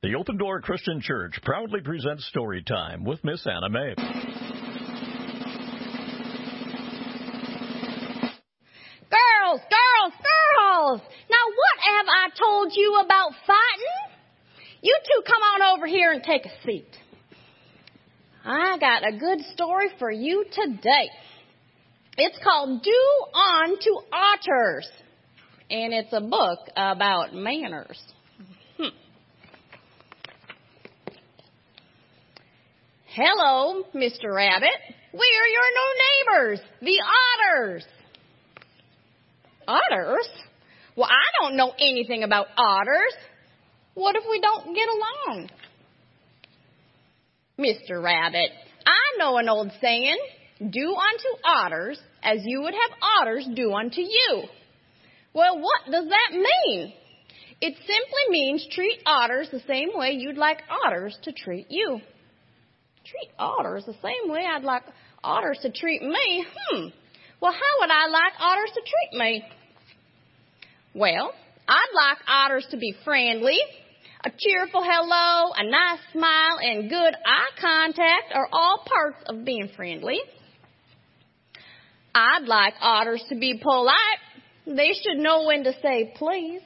The Open Door Christian Church proudly presents Story Time with Miss Anna Mae. Girls, girls, girls! Now what have I told you about fighting? You two come on over here and take a seat. I got a good story for you today. It's called Do Unto Otters, and it's a book about manners. Hmm. Hello, Mr. Rabbit. We are your new neighbors, the otters. Otters? Well, I don't know anything about otters. What if we don't get along? Mr. Rabbit, I know an old saying do unto otters as you would have otters do unto you. Well, what does that mean? It simply means treat otters the same way you'd like otters to treat you. Treat otters the same way I'd like otters to treat me? Hmm. Well, how would I like otters to treat me? Well, I'd like otters to be friendly. A cheerful hello, a nice smile, and good eye contact are all parts of being friendly. I'd like otters to be polite. They should know when to say please.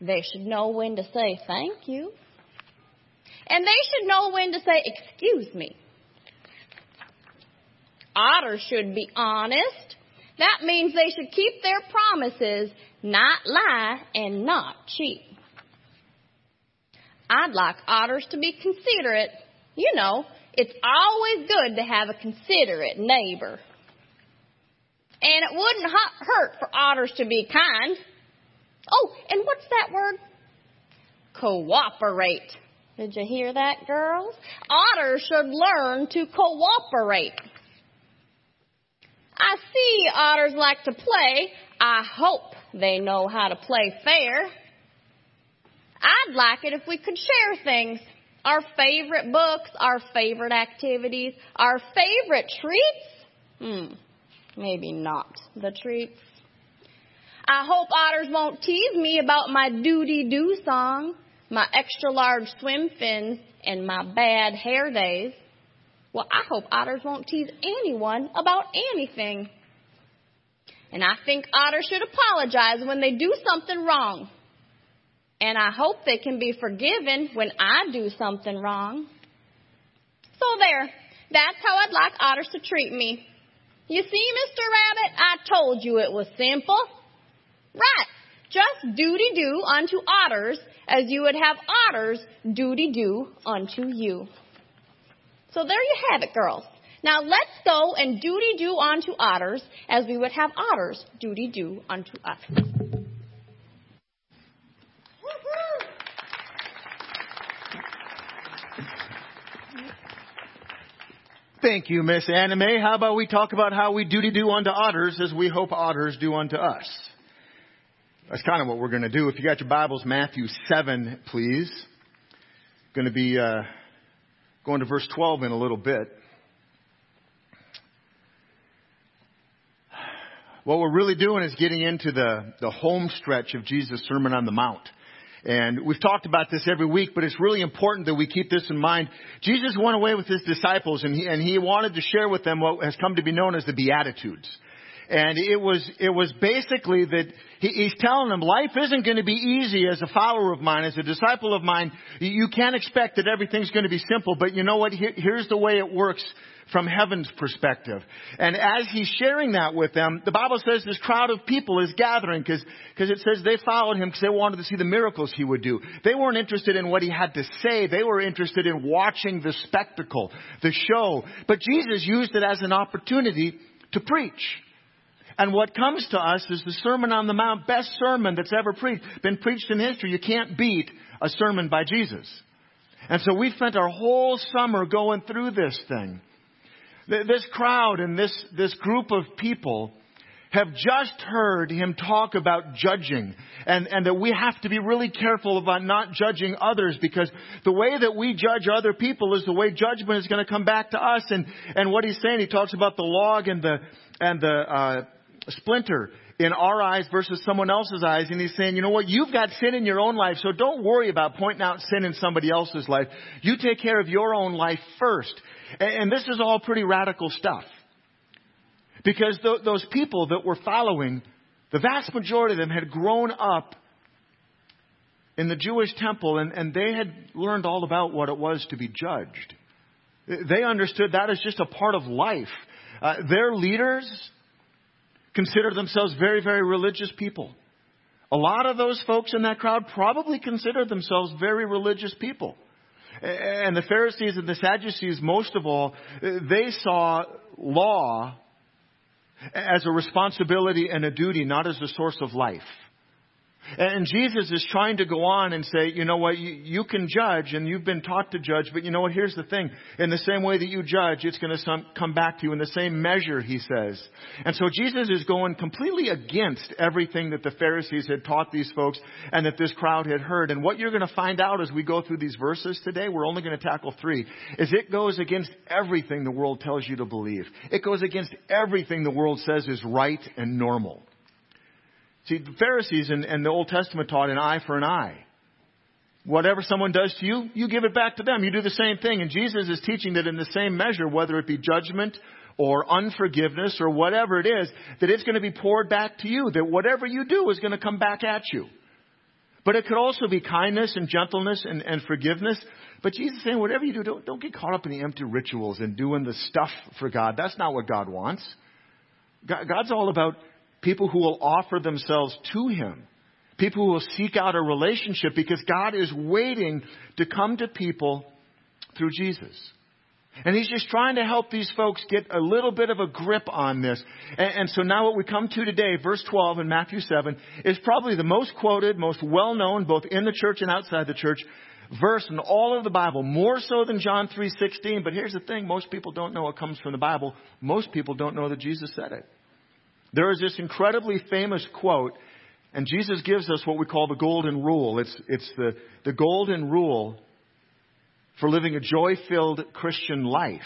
They should know when to say thank you. And they should know when to say excuse me. Otters should be honest. That means they should keep their promises, not lie, and not cheat. I'd like otters to be considerate. You know, it's always good to have a considerate neighbor. And it wouldn't hurt for otters to be kind. Oh, and what's that word? Cooperate. Did you hear that, girls? Otters should learn to cooperate. I see otters like to play. I hope they know how to play fair. I'd like it if we could share things. Our favorite books, our favorite activities, our favorite treats. Hmm, maybe not the treats. I hope otters won't tease me about my doody doo song, my extra large swim fins, and my bad hair days. Well, I hope otters won't tease anyone about anything. And I think otters should apologize when they do something wrong. And I hope they can be forgiven when I do something wrong. So there, that's how I'd like otters to treat me. You see, Mr. Rabbit, I told you it was simple. Right. Just duty do unto otters as you would have otters duty do unto you. So there you have it, girls. Now let's go and duty do unto otters as we would have otters duty do unto us. Thank you, Miss Anna Mae. How about we talk about how we duty do unto otters as we hope otters do unto us? That's kind of what we're going to do. If you got your Bibles, Matthew 7, please. Going to be uh, going to verse 12 in a little bit. What we're really doing is getting into the, the home stretch of Jesus' Sermon on the Mount. And we've talked about this every week, but it's really important that we keep this in mind. Jesus went away with his disciples and he, and he wanted to share with them what has come to be known as the Beatitudes. And it was, it was basically that he, he's telling them life isn't going to be easy as a follower of mine, as a disciple of mine. You can't expect that everything's going to be simple, but you know what? Here, here's the way it works from heaven's perspective. And as he's sharing that with them, the Bible says this crowd of people is gathering because it says they followed him because they wanted to see the miracles he would do. They weren't interested in what he had to say. They were interested in watching the spectacle, the show. But Jesus used it as an opportunity to preach. And what comes to us is the Sermon on the Mount, best sermon that's ever preached, been preached in history. You can't beat a sermon by Jesus. And so we spent our whole summer going through this thing. This crowd and this, this group of people have just heard him talk about judging and, and that we have to be really careful about not judging others because the way that we judge other people is the way judgment is going to come back to us. And, and what he's saying, he talks about the log and the, and the, uh, splinter in our eyes versus someone else's eyes. And he's saying, you know what? You've got sin in your own life, so don't worry about pointing out sin in somebody else's life. You take care of your own life first. And, this is all pretty radical stuff. Because th- those people that were following, the vast majority of them had grown up in the Jewish temple and, and they had learned all about what it was to be judged. They understood that as just a part of life. Uh, their leaders considered themselves very, very religious people. A lot of those folks in that crowd probably considered themselves very religious people. And the Pharisees and the Sadducees, most of all, they saw law as a responsibility and a duty, not as a source of life. And Jesus is trying to go on and say, you know what, you, you, can judge and you've been taught to judge, but you know what, here's the thing. In the same way that you judge, it's going to come back to you in the same measure, he says. And so Jesus is going completely against everything that the Pharisees had taught these folks and that this crowd had heard. And what you're going to find out as we go through these verses today, we're only going to tackle three, is it goes against everything the world tells you to believe. It goes against everything the world says is right and normal. See, the Pharisees and, and the Old Testament taught an eye for an eye. Whatever someone does to you, you give it back to them. You do the same thing. And Jesus is teaching that in the same measure, whether it be judgment or unforgiveness or whatever it is, that it's going to be poured back to you. That whatever you do is going to come back at you. But it could also be kindness and gentleness and, and forgiveness. But Jesus is saying, whatever you do, don't, don't get caught up in the empty rituals and doing the stuff for God. That's not what God wants. God, God's all about people who will offer themselves to Him, people who will seek out a relationship because God is waiting to come to people through Jesus. And he's just trying to help these folks get a little bit of a grip on this. And, and, so now what we come to today, verse 12 in Matthew 7, is probably the most quoted, most well known, both in the church and outside the church, verse in all of the Bible, more so than John 3.16. But here's the thing, most people don't know it comes from the Bible. Most people don't know that Jesus said it. There is this incredibly famous quote, and Jesus gives us what we call the golden rule. It's, it's the, the golden rule for living a joy filled Christian life.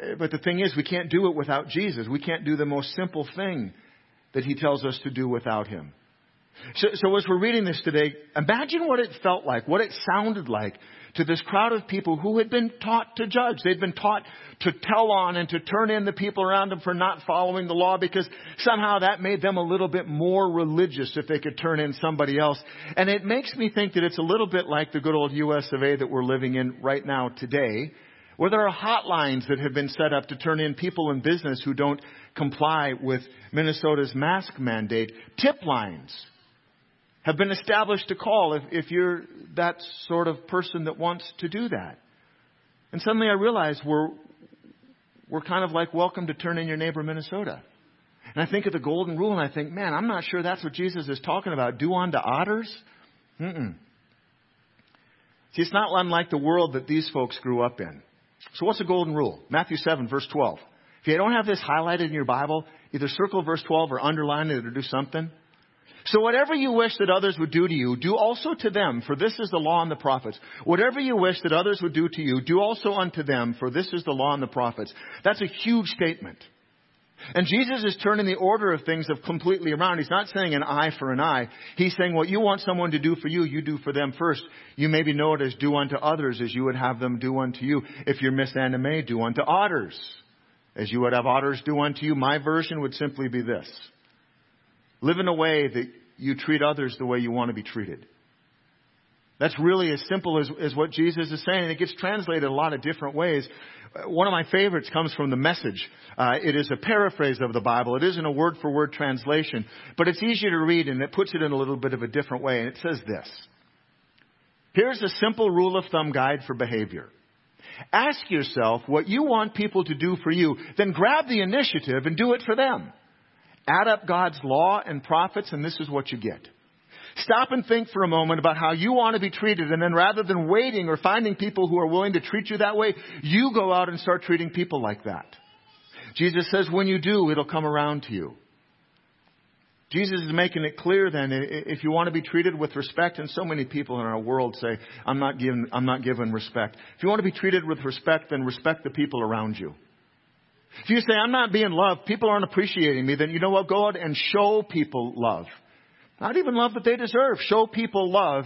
Eh, but the thing is, we can't do it without Jesus. We can't do the most simple thing that He tells us to do without Him. So, so as we're reading this today, imagine what it felt like, what it sounded like to this crowd of people who had been taught to judge. They'd been taught to tell on and to turn in the people around them for not following the law because somehow that made them a little bit more religious if they could turn in somebody else. And it makes me think that it's a little bit like the good old US of A that we're living in right now today where there are hotlines that have been set up to turn in people in business who don't comply with Minnesota's mask mandate. Tip lines have been established to call if, if you're that sort of person that wants to do that. And suddenly I realize we're, we're kind of like welcome to turn in your neighbor Minnesota. And I think of the golden rule and I think, man, I'm not sure that's what Jesus is talking about. Do unto otters? Mm-mm. See, it's not unlike the world that these folks grew up in. So what's the golden rule? Matthew 7 verse 12. If you don't have this highlighted in your Bible, either circle verse 12 or underline it or do something. So whatever you wish that others would do to you, do also to them, for this is the law and the prophets. Whatever you wish that others would do to you, do also unto them, for this is the law and the prophets. That's a huge statement. And Jesus is turning the order of things of completely around. He's not saying an eye for an eye. He's saying what you want someone to do for you, you do for them first. You maybe know it as do unto others as you would have them do unto you. If you're Miss Anna Mae, do unto otters as you would have otters do unto you. My version would simply be this. Live in a way that you treat others the way you want to be treated. That's really as simple as, as what Jesus is saying. And it gets translated a lot of different ways. One of my favorites comes from the message. Uh, it is a paraphrase of the Bible. It isn't a word for word translation, but it's easier to read and it puts it in a little bit of a different way. And it says this. Here's a simple rule of thumb guide for behavior. Ask yourself what you want people to do for you, then grab the initiative and do it for them. Add up God's law and prophets, and this is what you get. Stop and think for a moment about how you want to be treated, and then rather than waiting or finding people who are willing to treat you that way, you go out and start treating people like that. Jesus says when you do, it'll come around to you. Jesus is making it clear then, if you want to be treated with respect, and so many people in our world say, I'm not given, I'm not given respect. If you want to be treated with respect, then respect the people around you. If you say, I'm not being loved, people aren't appreciating me, then you know what? Go out and show people love. Not even love that they deserve. Show people love,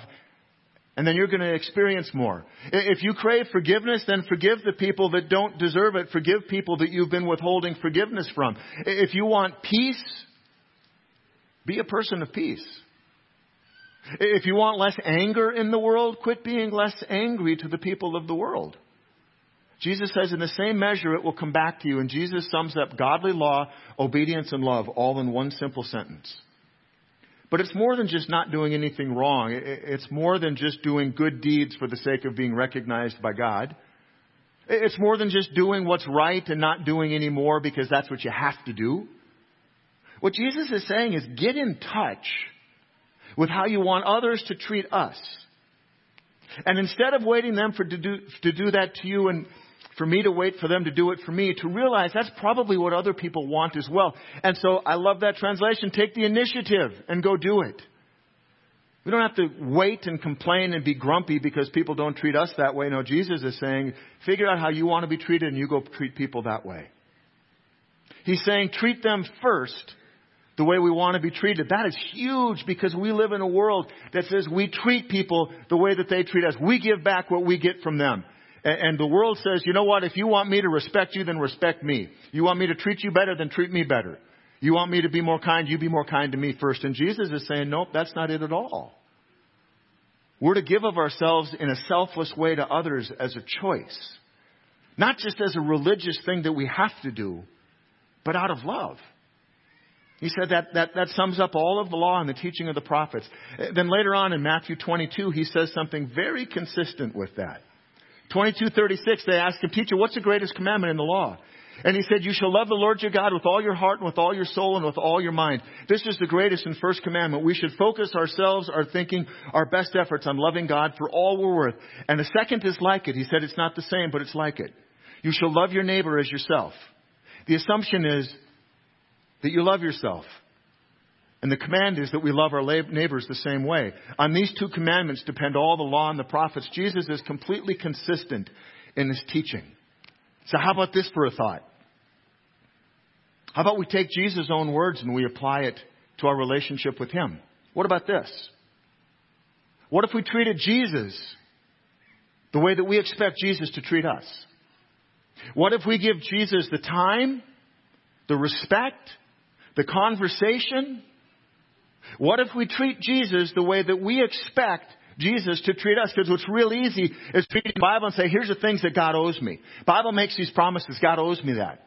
and then you're going to experience more. If you crave forgiveness, then forgive the people that don't deserve it. Forgive people that you've been withholding forgiveness from. If you want peace, be a person of peace. If you want less anger in the world, quit being less angry to the people of the world. Jesus says in the same measure it will come back to you, and Jesus sums up godly law, obedience, and love all in one simple sentence. But it's more than just not doing anything wrong. It's more than just doing good deeds for the sake of being recognized by God. It's more than just doing what's right and not doing any more because that's what you have to do. What Jesus is saying is get in touch with how you want others to treat us. And instead of waiting them for to do, to do that to you and for me to wait for them to do it for me, to realize that's probably what other people want as well. And so I love that translation. Take the initiative and go do it. We don't have to wait and complain and be grumpy because people don't treat us that way. No, Jesus is saying, figure out how you want to be treated and you go treat people that way. He's saying, treat them first the way we want to be treated. That is huge because we live in a world that says we treat people the way that they treat us. We give back what we get from them. And the world says, you know what, if you want me to respect you, then respect me. You want me to treat you better, then treat me better. You want me to be more kind, you be more kind to me first. And Jesus is saying, nope, that's not it at all. We're to give of ourselves in a selfless way to others as a choice. Not just as a religious thing that we have to do, but out of love. He said that, that, that sums up all of the law and the teaching of the prophets. Then later on in Matthew 22, he says something very consistent with that. 2236, they asked him, Teacher, what's the greatest commandment in the law? And he said, You shall love the Lord your God with all your heart and with all your soul and with all your mind. This is the greatest and first commandment. We should focus ourselves, our thinking, our best efforts on loving God for all we're worth. And the second is like it. He said it's not the same, but it's like it. You shall love your neighbor as yourself. The assumption is that you love yourself. And the command is that we love our neighbors the same way. On these two commandments depend all the law and the prophets. Jesus is completely consistent in his teaching. So how about this for a thought? How about we take Jesus' own words and we apply it to our relationship with him? What about this? What if we treated Jesus the way that we expect Jesus to treat us? What if we give Jesus the time, the respect, the conversation? What if we treat Jesus the way that we expect Jesus to treat us? Because what's real easy is to read the Bible and say, here's the things that God owes me. Bible makes these promises. God owes me that.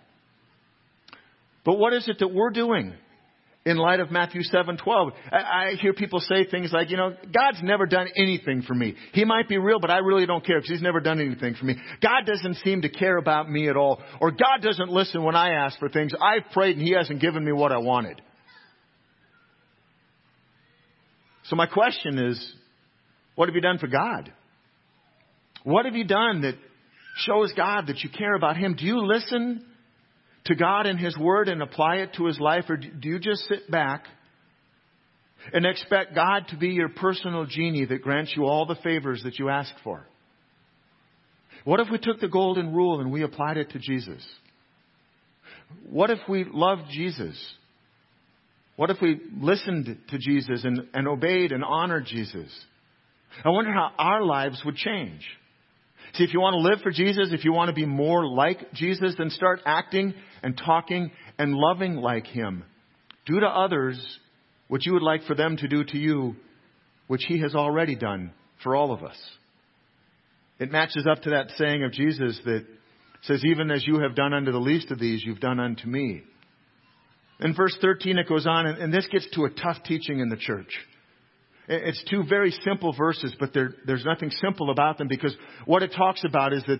But what is it that we're doing? in light of Matthew 7:12. I, I hear people say things like, you know, God's never done anything for me. He might be real, but I really don't care because he's never done anything for me. God doesn't seem to care about me at all, or God doesn't listen when I ask for things. I've prayed and he hasn't given me what I wanted. So my question is, what have you done for God? What have you done that shows God that you care about him? Do you listen to God and His Word and apply it to His life, or do you just sit back and expect God to be your personal genie that grants you all the favors that you ask for? What if we took the golden rule and we applied it to Jesus? What if we loved Jesus? What if we listened to Jesus and, and obeyed and honored Jesus? I wonder how our lives would change. See, if you want to live for Jesus, if you want to be more like Jesus, then start acting and talking and loving like Him. Do to others what you would like for them to do to you, which He has already done for all of us. It matches up to that saying of Jesus that says, Even as you have done unto the least of these, you've done unto me. In verse 13, it goes on, and this gets to a tough teaching in the church. It's two very simple verses, but there's nothing simple about them because what it talks about is that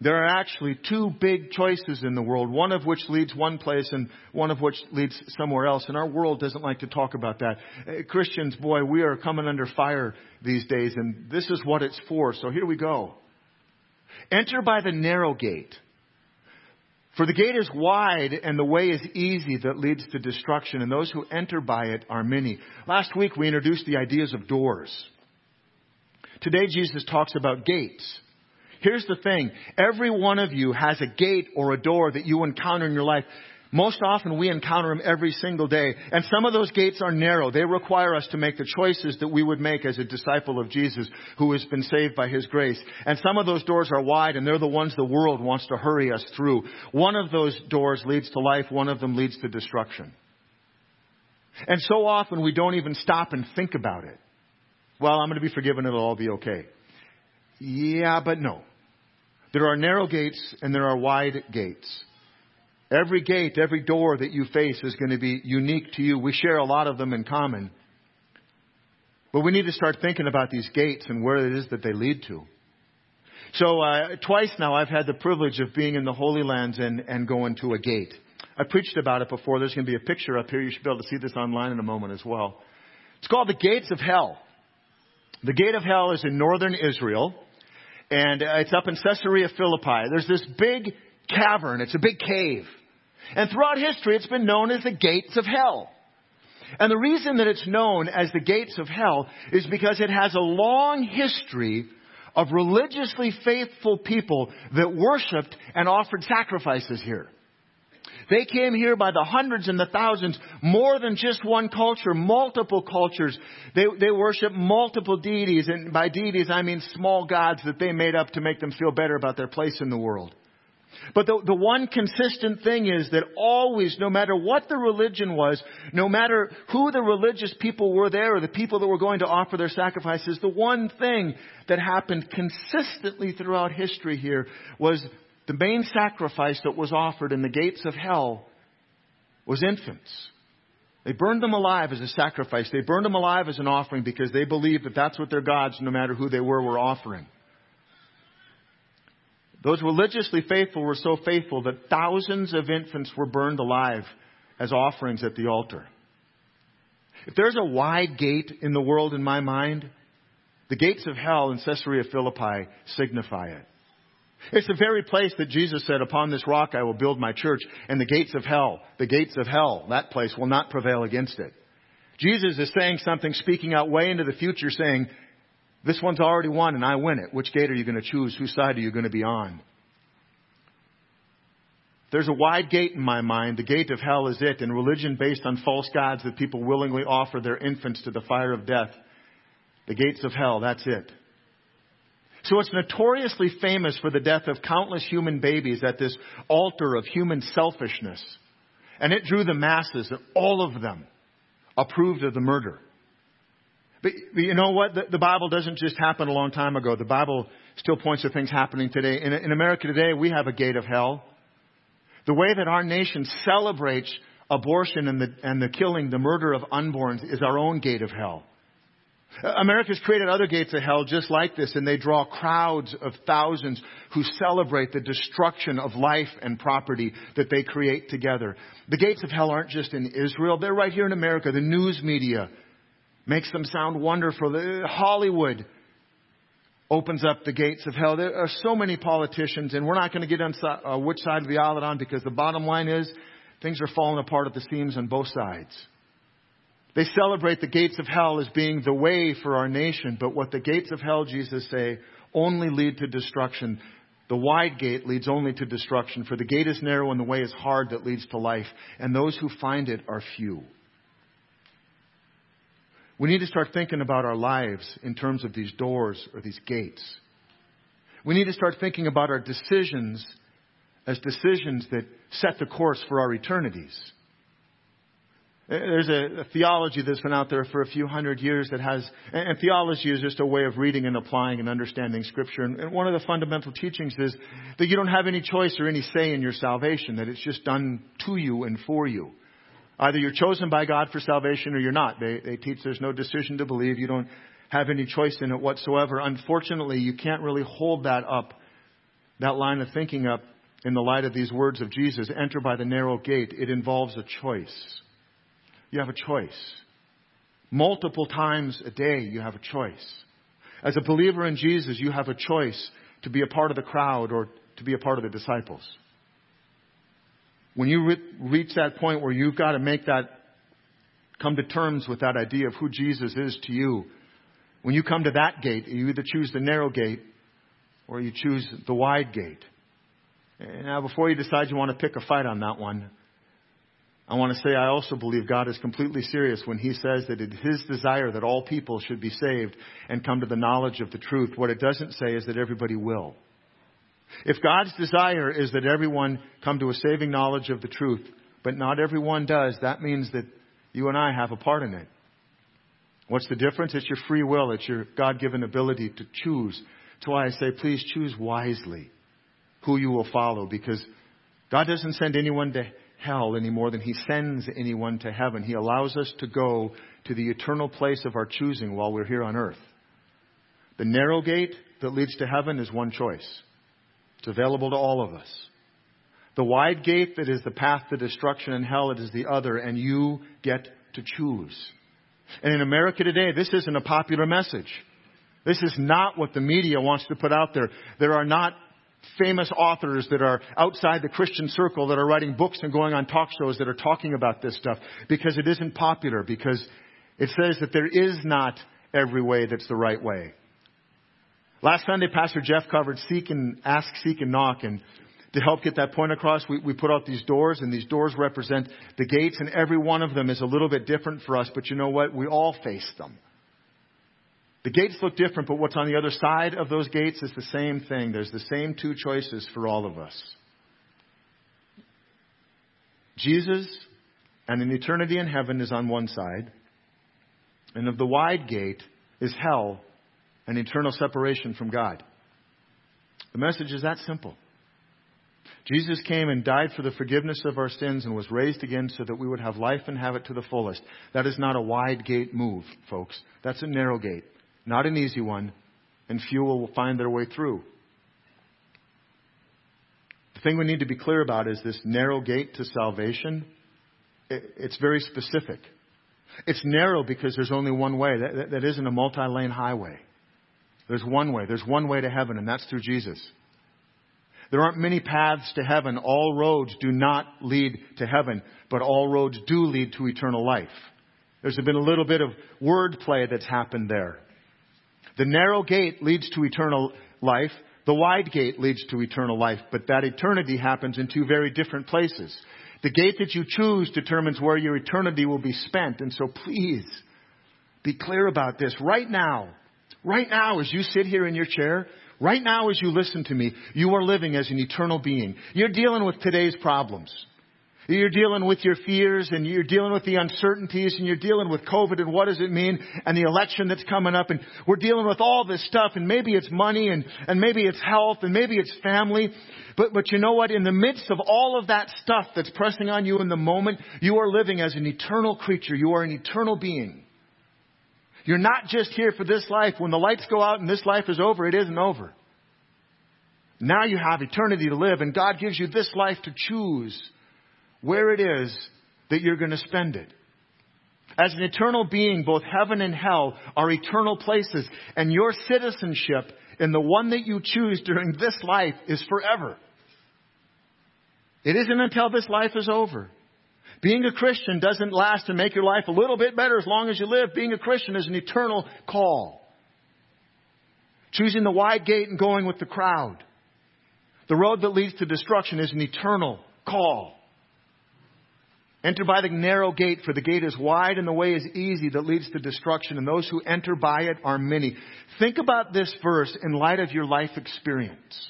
there are actually two big choices in the world, one of which leads one place and one of which leads somewhere else. And our world doesn't like to talk about that. Uh, Christians, boy, we are coming under fire these days, and this is what it's for. So here we go. Enter by the narrow gate. For the gate is wide and the way is easy that leads to destruction, and those who enter by it are many. Last week we introduced the ideas of doors. Today Jesus talks about gates. Here's the thing. Every one of you has a gate or a door that you encounter in your life. Most often we encounter them every single day. And some of those gates are narrow. They require us to make the choices that we would make as a disciple of Jesus who has been saved by His grace. And some of those doors are wide and they're the ones the world wants to hurry us through. One of those doors leads to life. One of them leads to destruction. And so often we don't even stop and think about it. Well, I'm going to be forgiven. It'll all be okay. Yeah, but no. There are narrow gates and there are wide gates. Every gate, every door that you face is going to be unique to you. We share a lot of them in common. But we need to start thinking about these gates and where it is that they lead to. So uh, twice now I've had the privilege of being in the Holy Lands and, and going to a gate. I preached about it before. There's going to be a picture up here. You should be able to see this online in a moment as well. It's called the Gates of Hell. The Gate of Hell is in northern Israel, and uh, it's up in Caesarea Philippi. There's this big cavern. It's a big cave. And throughout history, it's been known as the gates of hell. And the reason that it's known as the gates of hell is because it has a long history of religiously faithful people that worshiped and offered sacrifices here. They came here by the hundreds and the thousands, more than just one culture, multiple cultures. They, they worship multiple deities, and by deities I mean small gods that they made up to make them feel better about their place in the world. But the, the one consistent thing is that always, no matter what the religion was, no matter who the religious people were there or the people that were going to offer their sacrifices, the one thing that happened consistently throughout history here was the main sacrifice that was offered in the gates of hell was infants. They burned them alive as a sacrifice. They burned them alive as an offering because they believed that that's what their gods, no matter who they were, were offering. Those religiously faithful were so faithful that thousands of infants were burned alive as offerings at the altar. If there's a wide gate in the world in my mind, the gates of hell in Caesarea Philippi signify it. It's the very place that Jesus said, Upon this rock I will build my church, and the gates of hell, the gates of hell, that place will not prevail against it. Jesus is saying something, speaking out way into the future, saying, this one's already won and I win it. Which gate are you going to choose? Whose side are you going to be on? There's a wide gate in my mind. The gate of hell is it. And religion based on false gods that people willingly offer their infants to the fire of death. The gates of hell, that's it. So it's notoriously famous for the death of countless human babies at this altar of human selfishness. And it drew the masses, and all of them approved of the murder. But, you know what? The, the, Bible doesn't just happen a long time ago. The Bible still points to things happening today. In, in America today, we have a gate of hell. The way that our nation celebrates abortion and the, and the killing, the murder of unborns is our own gate of hell. Uh, America's created other gates of hell just like this, and they draw crowds of thousands who celebrate the destruction of life and property that they create together. The gates of hell aren't just in Israel, they're right here in America. The news media, makes them sound wonderful. Hollywood opens up the gates of hell. There are so many politicians, and we're not going to get on uh, which side of the aisle on because the bottom line is things are falling apart at the seams on both sides. They celebrate the gates of hell as being the way for our nation, but what the gates of hell, Jesus say, only lead to destruction. The wide gate leads only to destruction, for the gate is narrow and the way is hard that leads to life, and those who find it are few. We need to start thinking about our lives in terms of these doors or these gates. We need to start thinking about our decisions as decisions that set the course for our eternities. Eh, there's a, a, theology that's been out there for a few hundred years that has, and theology is just a way of reading and applying and understanding Scripture. And, and one of the fundamental teachings is that you don't have any choice or any say in your salvation, that it's just done to you and for you. Either you're chosen by God for salvation or you're not. They, they teach there's no decision to believe. You don't have any choice in it whatsoever. Unfortunately, you can't really hold that up, that line of thinking up, in the light of these words of Jesus enter by the narrow gate. It involves a choice. You have a choice. Multiple times a day, you have a choice. As a believer in Jesus, you have a choice to be a part of the crowd or to be a part of the disciples. When you re- reach that point where you've got to make that, come to terms with that idea of who Jesus is to you, when you come to that gate, you either choose the narrow gate or you choose the wide gate. And now, before you decide you want to pick a fight on that one, I want to say I also believe God is completely serious when He says that it is His desire that all people should be saved and come to the knowledge of the truth. What it doesn't say is that everybody will. If God's desire is that everyone come to a saving knowledge of the truth, but not everyone does, that means that you and I have a part in it. What's the difference? It's your free will. It's your God given ability to choose. That's why I say, please choose wisely who you will follow because God doesn't send anyone to hell any more than He sends anyone to heaven. He allows us to go to the eternal place of our choosing while we're here on earth. The narrow gate that leads to heaven is one choice. It's available to all of us. The wide gate that is the path to destruction and hell, it is the other, and you get to choose. And in America today, this isn't a popular message. This is not what the media wants to put out there. There are not famous authors that are outside the Christian circle that are writing books and going on talk shows that are talking about this stuff because it isn't popular, because it says that there is not every way that's the right way. Last Sunday, Pastor Jeff covered seek and ask, seek and knock, and to help get that point across, we, we put out these doors, and these doors represent the gates, and every one of them is a little bit different for us, but you know what? We all face them. The gates look different, but what's on the other side of those gates is the same thing. There's the same two choices for all of us Jesus and an eternity in heaven is on one side, and of the wide gate is hell and eternal separation from God. The message is that simple. Jesus came and died for the forgiveness of our sins and was raised again so that we would have life and have it to the fullest. That is not a wide gate move, folks. That's a narrow gate. Not an easy one, and few will find their way through. The thing we need to be clear about is this narrow gate to salvation. It's very specific. It's narrow because there's only one way. That, that isn't a multi lane highway. There's one way. There's one way to heaven, and that's through Jesus. There aren't many paths to heaven. All roads do not lead to heaven, but all roads do lead to eternal life. There's been a little bit of wordplay that's happened there. The narrow gate leads to eternal life. The wide gate leads to eternal life, but that eternity happens in two very different places. The gate that you choose determines where your eternity will be spent, and so please be clear about this right now. Right now, as you sit here in your chair, right now as you listen to me, you are living as an eternal being. You're dealing with today's problems. You're dealing with your fears and you're dealing with the uncertainties and you're dealing with COVID and what does it mean and the election that's coming up and we're dealing with all this stuff and maybe it's money and, and maybe it's health and maybe it's family. But, but you know what? In the midst of all of that stuff that's pressing on you in the moment, you are living as an eternal creature. You are an eternal being. You're not just here for this life. When the lights go out and this life is over, it isn't over. Now you have eternity to live and God gives you this life to choose where it is that you're going to spend it. As an eternal being, both heaven and hell are eternal places, and your citizenship in the one that you choose during this life is forever. It isn't until this life is over. Being a Christian doesn't last and make your life a little bit better as long as you live. Being a Christian is an eternal call. Choosing the wide gate and going with the crowd. The road that leads to destruction is an eternal call. Enter by the narrow gate, for the gate is wide and the way is easy that leads to destruction, and those who enter by it are many. Think about this verse in light of your life experience.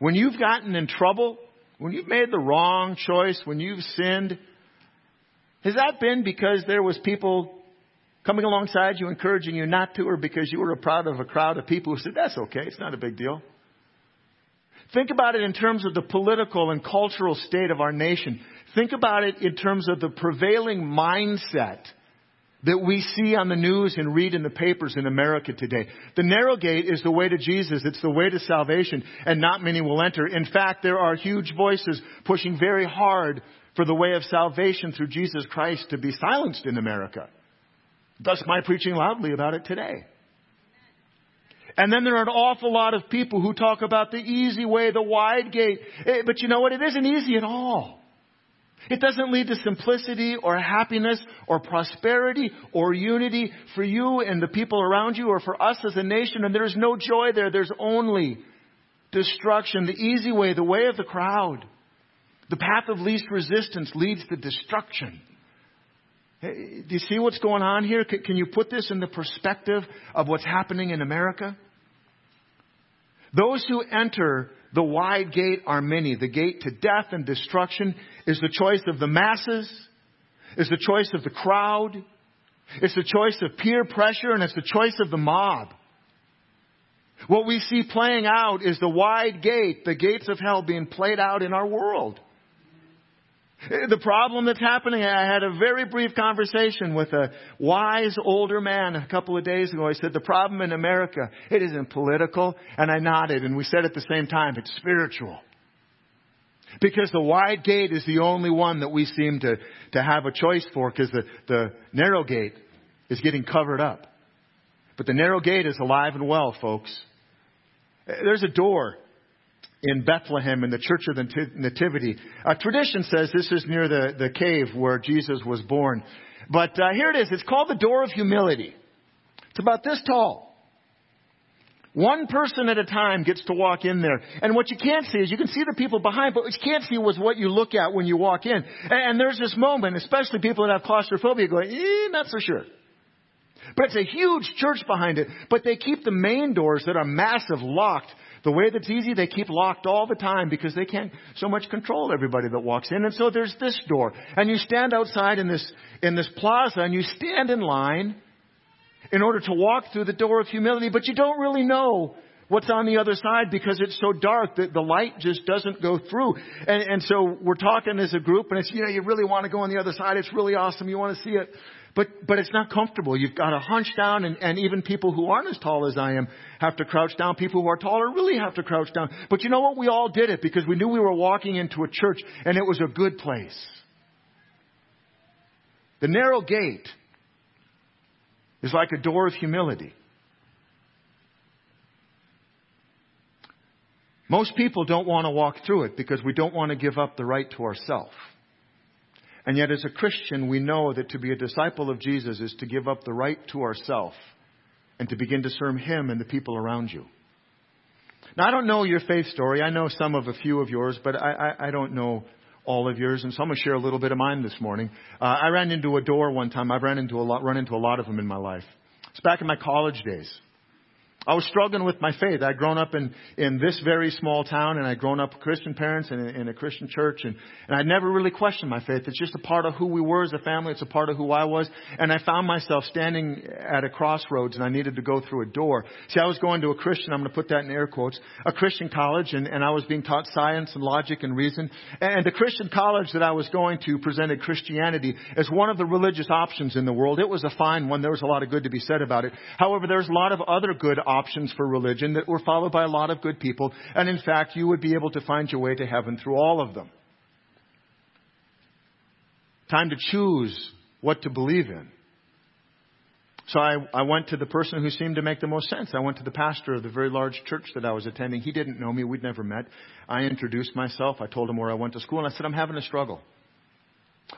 When you've gotten in trouble, when you've made the wrong choice, when you've sinned, has that been because there was people coming alongside you, encouraging you not to, or because you were a proud of a crowd of people who said, that's okay, it's not a big deal? Think about it in terms of the political and cultural state of our nation. Think about it in terms of the prevailing mindset that we see on the news and read in the papers in America today. The narrow gate is the way to Jesus. It's the way to salvation, and not many will enter. In fact, there are huge voices pushing very hard for the way of salvation through Jesus Christ to be silenced in America. Thus, my preaching loudly about it today. And then there are an awful lot of people who talk about the easy way, the wide gate. Eh, but you know what? It isn't easy at all. It doesn't lead to simplicity or happiness or prosperity or unity for you and the people around you or for us as a nation. And there's no joy there. There's only destruction. The easy way, the way of the crowd. The path of least resistance leads to destruction. Do you see what's going on here? Can you put this in the perspective of what's happening in America? Those who enter the wide gate are many. The gate to death and destruction is the choice of the masses, is the choice of the crowd, it's the choice of peer pressure, and it's the choice of the mob. What we see playing out is the wide gate, the gates of hell being played out in our world. The problem that's happening, I had a very brief conversation with a wise older man a couple of days ago. I said, the problem in America, it isn't political. And I nodded and we said at the same time, it's spiritual. Because the wide gate is the only one that we seem to, to have a choice for because the, the narrow gate is getting covered up. But the narrow gate is alive and well, folks. There's a door in Bethlehem in the Church of the Nativity. Uh, tradition says this is near the, the cave where Jesus was born. But uh, here it is. It's called the Door of Humility. It's about this tall. One person at a time gets to walk in there. And what you can't see is you can see the people behind, but what you can't see was what you look at when you walk in. And and there's this moment, especially people that have claustrophobia going, eh, not so sure. But it's a huge church behind it. But they keep the main doors that are massive locked the way that's easy, they keep locked all the time because they can't so much control everybody that walks in. And so there's this door. And you stand outside in this, in this plaza and you stand in line in order to walk through the door of humility, but you don't really know what's on the other side because it's so dark that the light just doesn't go through. And, and so we're talking as a group and it's, you know, you really want to go on the other side. It's really awesome. You want to see it. But, but it's not comfortable. You've got to hunch down and, and even people who aren't as tall as I am have to crouch down. People who are taller really have to crouch down. But you know what? We all did it because we knew we were walking into a church and it was a good place. The narrow gate is like a door of humility. Most people don't want to walk through it because we don't want to give up the right to ourselves. And yet, as a Christian, we know that to be a disciple of Jesus is to give up the right to ourself and to begin to serve Him and the people around you. Now, I don't know your faith story. I know some of a few of yours, but I, I, I don't know all of yours. And so I'm going to share a little bit of mine this morning. Uh, I ran into a door one time. I've run into a lot, run into a lot of them in my life. It's back in my college days. I was struggling with my faith. I'd grown up in, in this very small town and I'd grown up with Christian parents and in, a Christian church and, and I'd never really questioned my faith. It's just a part of who we were as a family. It's a part of who I was. And I found myself standing at a crossroads and I needed to go through a door. See, I was going to a Christian, I'm going to put that in air quotes, a Christian college and, and I was being taught science and logic and reason. And the Christian college that I was going to presented Christianity as one of the religious options in the world. It was a fine one. There was a lot of good to be said about it. However, there's a lot of other good for religion that were followed by a lot of good people. And in fact, you would be able to find your way to heaven through all of them. Time to choose what to believe in. So I, I went to the person who seemed to make the most sense. I went to the pastor of the very large church that I was attending. He didn't know me. We'd never met. I introduced myself. I told him where I went to school. And I said, I'm having a struggle.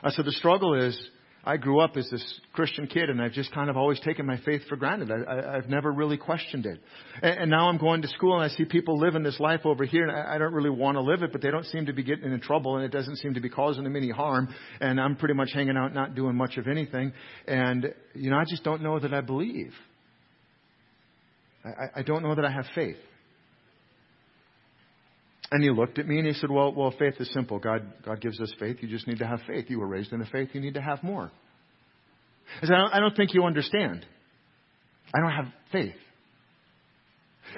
I said, the struggle is I grew up as this Christian kid, and I've just kind of always taken my faith for granted. I, have never really questioned it. And, and, now I'm going to school, and I see people living this life over here, and I, I don't really want to live it, but they don't seem to be getting in trouble, and it doesn't seem to be causing them any harm. And I'm pretty much hanging out, not doing much of anything. And, you know, I just don't know that I believe. I, I don't know that I have faith. And he looked at me and he said, well, well, faith is simple. God, God gives us faith. You just need to have faith. You were raised in the faith. You need to have more. I said, I don't, I don't think you understand. I don't have faith.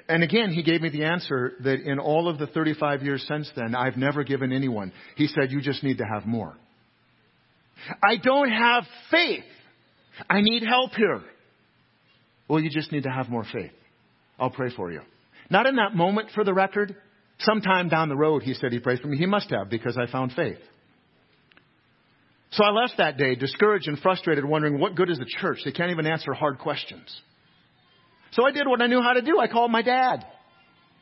And again, he gave me the answer that in all of the 35 years since then, I've never given anyone. He said, you just need to have more. I don't have faith. I need help here. Well, you just need to have more faith. I'll pray for you. Not in that moment, for the record. Sometime down the road, he said he prayed for me. He must have because I found faith. So I left that day discouraged and frustrated, wondering what good is the church? They can't even answer hard questions. So I did what I knew how to do. I called my dad.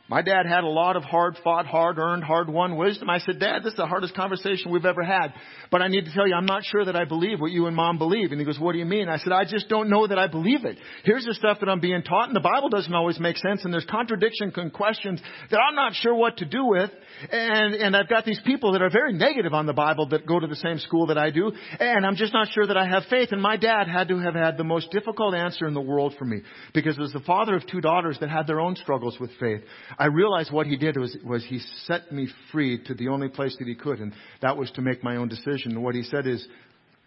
My dad had a lot of hard fought, hard earned, hard won wisdom. I said, Dad, this is the hardest conversation we've ever had. But I need to tell you, I'm not sure that I believe what you and mom believe. And he goes, what do you mean? I said, I just don't know that I believe it. Here's the stuff that I'm being taught and the Bible doesn't always make sense and there's contradiction and questions that I'm not sure what to do with. And, and I've got these people that are very negative on the Bible that go to the same school that I do. And I'm just not sure that I have faith. And my dad had to have had the most difficult answer in the world for me because as the father of two daughters that had their own struggles with faith, I realized what he did was, was he set me free to the only place that he could, and that was to make my own decision. And what he said is,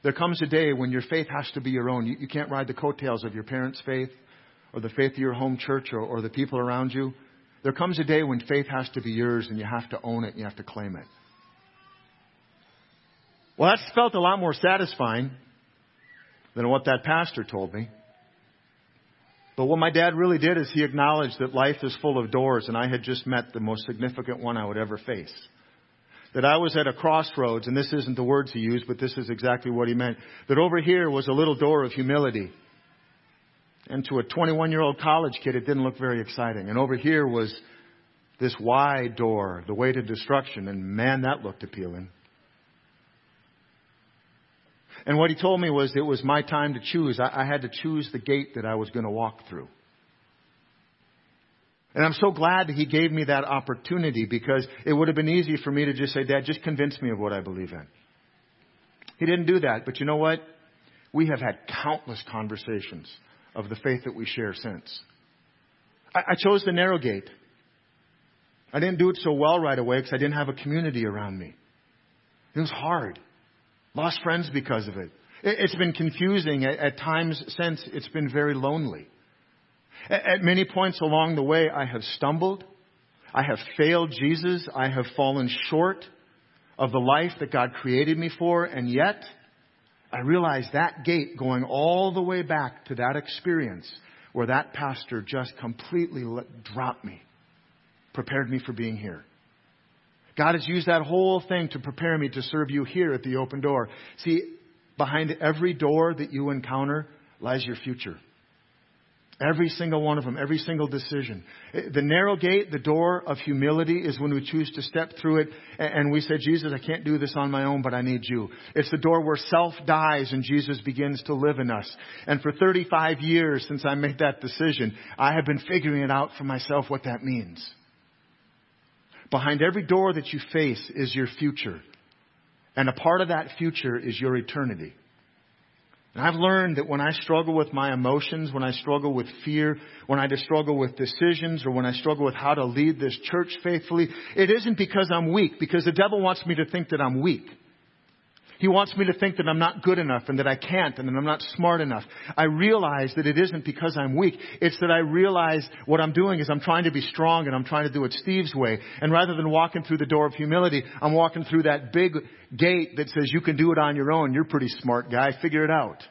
there comes a day when your faith has to be your own. You, you can't ride the coattails of your parents' faith, or the faith of your home church, or, or the people around you. There comes a day when faith has to be yours, and you have to own it, and you have to claim it. Well, that felt a lot more satisfying than what that pastor told me. But what my dad really did is he acknowledged that life is full of doors, and I had just met the most significant one I would ever face. That I was at a crossroads, and this isn't the words he used, but this is exactly what he meant. That over here was a little door of humility. And to a 21 year old college kid, it didn't look very exciting. And over here was this wide door, the way to destruction, and man, that looked appealing. And what he told me was it was my time to choose. I, I had to choose the gate that I was going to walk through. And I'm so glad that he gave me that opportunity because it would have been easy for me to just say, Dad, just convince me of what I believe in. He didn't do that. But you know what? We have had countless conversations of the faith that we share since. I, I chose the narrow gate. I didn't do it so well right away because I didn't have a community around me. It was hard. Lost friends because of it. It's been confusing. At times since, it's been very lonely. At many points along the way, I have stumbled. I have failed Jesus. I have fallen short of the life that God created me for. And yet, I realize that gate going all the way back to that experience where that pastor just completely dropped me, prepared me for being here. God has used that whole thing to prepare me to serve you here at the open door. See, behind every door that you encounter lies your future. Every single one of them, every single decision. Eh, the narrow gate, the door of humility, is when we choose to step through it and we say, Jesus, I can't do this on my own, but I need you. It's the door where self dies and Jesus begins to live in us. And for 35 years since I made that decision, I have been figuring it out for myself what that means. Behind every door that you face is your future. And a part of that future is your eternity. And I've learned that when I struggle with my emotions, when I struggle with fear, when I struggle with decisions, or when I struggle with how to lead this church faithfully, it isn't because I'm weak, because the devil wants me to think that I'm weak. He wants me to think that I'm not good enough and that I can't and that I'm not smart enough. I realize that it isn't because I'm weak. It's that I realize what I'm doing is I'm trying to be strong and I'm trying to do it Steve's way. And rather than walking through the door of humility, I'm walking through that big gate that says you can do it on your own. You're pretty smart guy. Figure it out.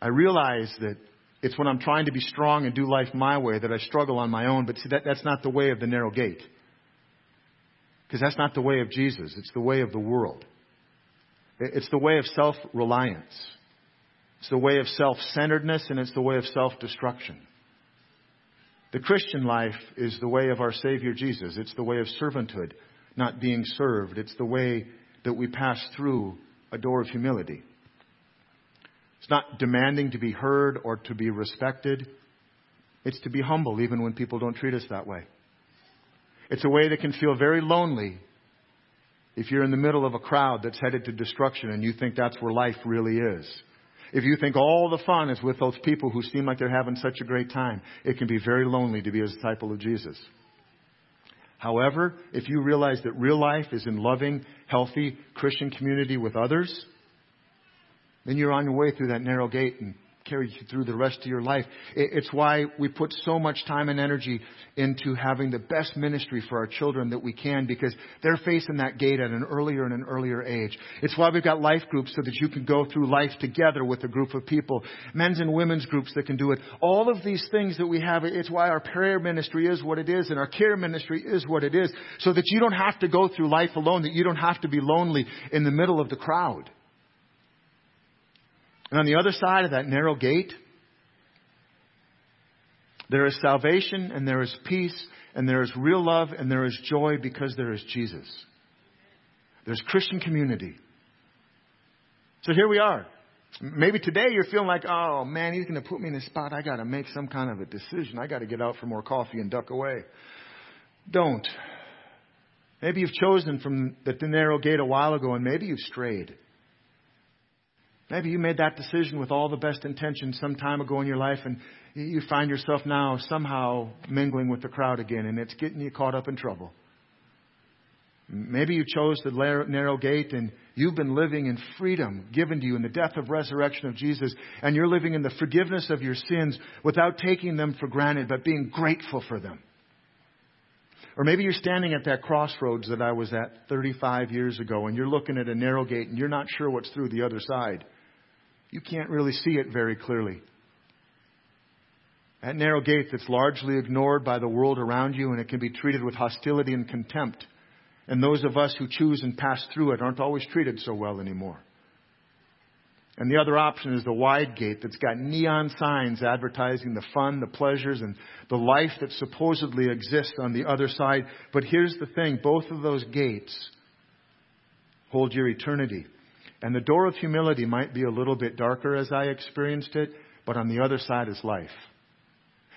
I realize that it's when I'm trying to be strong and do life my way that I struggle on my own, but see, that, that's not the way of the narrow gate. Because that's not the way of Jesus. It's the way of the world. It's the way of self reliance. It's the way of self centeredness and it's the way of self destruction. The Christian life is the way of our Savior Jesus. It's the way of servanthood, not being served. It's the way that we pass through a door of humility. It's not demanding to be heard or to be respected. It's to be humble even when people don't treat us that way. It's a way that can feel very lonely if you're in the middle of a crowd that's headed to destruction and you think that's where life really is. If you think all the fun is with those people who seem like they're having such a great time, it can be very lonely to be a disciple of Jesus. However, if you realize that real life is in loving, healthy Christian community with others, then you're on your way through that narrow gate and carry you through the rest of your life. It's why we put so much time and energy into having the best ministry for our children that we can because they're facing that gate at an earlier and an earlier age. It's why we've got life groups so that you can go through life together with a group of people. Men's and women's groups that can do it. All of these things that we have, it's why our prayer ministry is what it is and our care ministry is what it is so that you don't have to go through life alone, that you don't have to be lonely in the middle of the crowd. And on the other side of that narrow gate, There is salvation and there is peace and there is real love and there is joy because there is Jesus. There's Christian community. So here we are. Maybe today you're feeling like, oh man, he's going to put me in a spot. I got to make some kind of a decision. I got to get out for more coffee and duck away. Don't. Maybe you've chosen from the narrow gate a while ago and maybe you've strayed. Maybe you made that decision with all the best intentions some time ago in your life and you find yourself now somehow mingling with the crowd again and it's getting you caught up in trouble. Maybe you chose the narrow gate and you've been living in freedom given to you in the death of resurrection of Jesus and you're living in the forgiveness of your sins without taking them for granted but being grateful for them. Or maybe you're standing at that crossroads that I was at 35 years ago and you're looking at a narrow gate and you're not sure what's through the other side. You can't really see it very clearly. That narrow gate that's largely ignored by the world around you and it can be treated with hostility and contempt. And those of us who choose and pass through it aren't always treated so well anymore. And the other option is the wide gate that's got neon signs advertising the fun, the pleasures, and the life that supposedly exists on the other side. But here's the thing both of those gates hold your eternity. And the door of humility might be a little bit darker as I experienced it, but on the other side is life.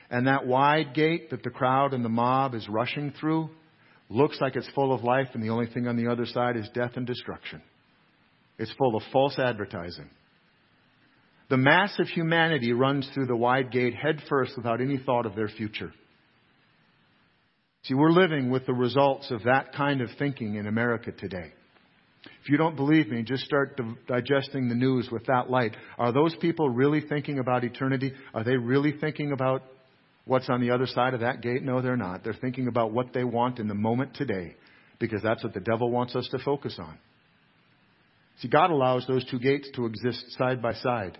And that wide gate that the crowd and the mob is rushing through looks like it's full of life, and the only thing on the other side is death and destruction. It's full of false advertising. The mass of humanity runs through the wide gate head first without any thought of their future. See, we're living with the results of that kind of thinking in America today. If you don't believe me, just start digesting the news with that light. Are those people really thinking about eternity? Are they really thinking about what's on the other side of that gate? No, they're not. They're thinking about what they want in the moment today because that's what the devil wants us to focus on. See, God allows those two gates to exist side by side.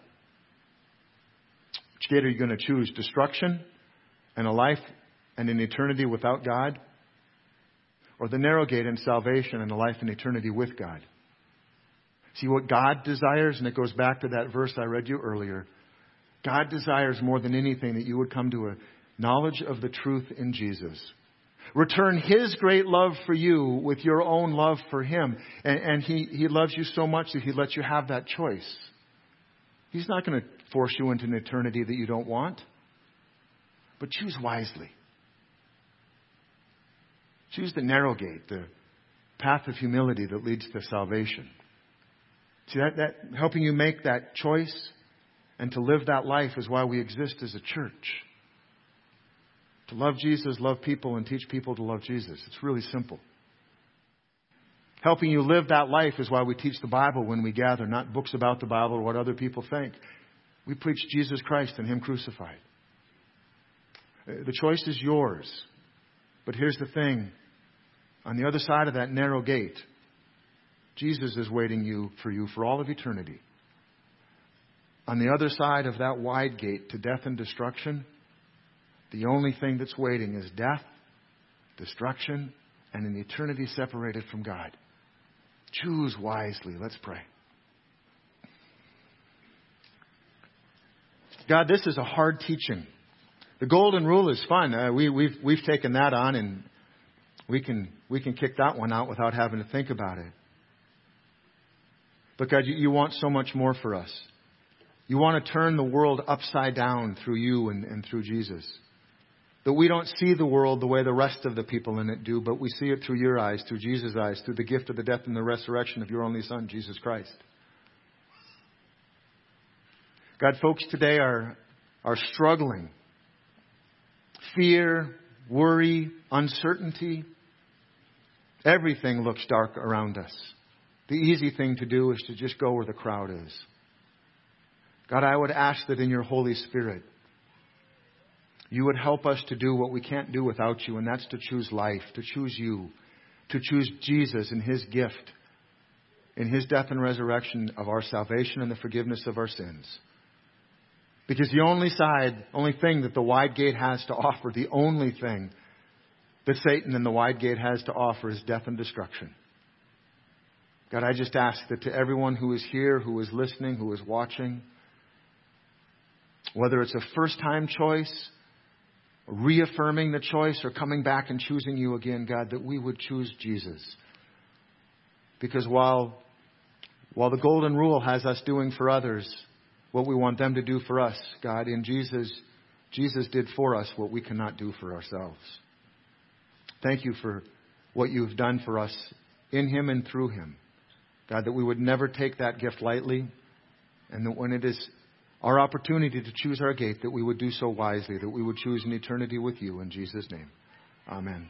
Which gate are you going to choose? Destruction and a life and an eternity without God? Or the narrow gate and salvation and a life and eternity with God? See what God desires, and it goes back to that verse I read you earlier. God desires more than anything that you would come to a knowledge of the truth in Jesus. Return His great love for you with your own love for Him. And, and he, he loves you so much that He lets you have that choice. He's not going to force you into an eternity that you don't want. But choose wisely. Choose the narrow gate, the path of humility that leads to salvation. See, that, that helping you make that choice and to live that life is why we exist as a church. To love Jesus, love people, and teach people to love Jesus. It's really simple. Helping you live that life is why we teach the Bible when we gather, not books about the Bible or what other people think. We preach Jesus Christ and Him crucified. Uh, the choice is yours. But here's the thing on the other side of that narrow gate, Jesus is waiting you for you for all of eternity. On the other side of that wide gate to death and destruction, the only thing that's waiting is death, destruction, and an eternity separated from God. Choose wisely. Let's pray. God, this is a hard teaching. The golden rule is fun. Uh, we, we've, we've taken that on and we can, we can kick that one out without having to think about it. But God, you, you want so much more for us. You want to turn the world upside down through you and, and through Jesus. That we don't see the world the way the rest of the people in it do, but we see it through your eyes, through Jesus' eyes, through the gift of the death and the resurrection of your only Son, Jesus Christ. God, folks today are, are struggling. Fear, worry, uncertainty. Everything looks dark around us. The easy thing to do is to just go where the crowd is. God, I would ask that in your Holy Spirit, you would help us to do what we can't do without you, and that's to choose life, to choose you, to choose Jesus and his gift, in his death and resurrection of our salvation and the forgiveness of our sins. Because the only side, only thing that the wide gate has to offer, the only thing that Satan and the wide gate has to offer is death and destruction. God, I just ask that to everyone who is here, who is listening, who is watching, whether it's a first time choice reaffirming the choice or coming back and choosing you again, God, that we would choose Jesus. Because while, while the golden rule has us doing for others what we want them to do for us, God, in Jesus, Jesus did for us what we cannot do for ourselves. Thank you for what you've done for us in Him and through Him. God, that we would never take that gift lightly, and that when it is our opportunity to choose our gate, that we would do so wisely, that we would choose an eternity with you in Jesus' name. Amen.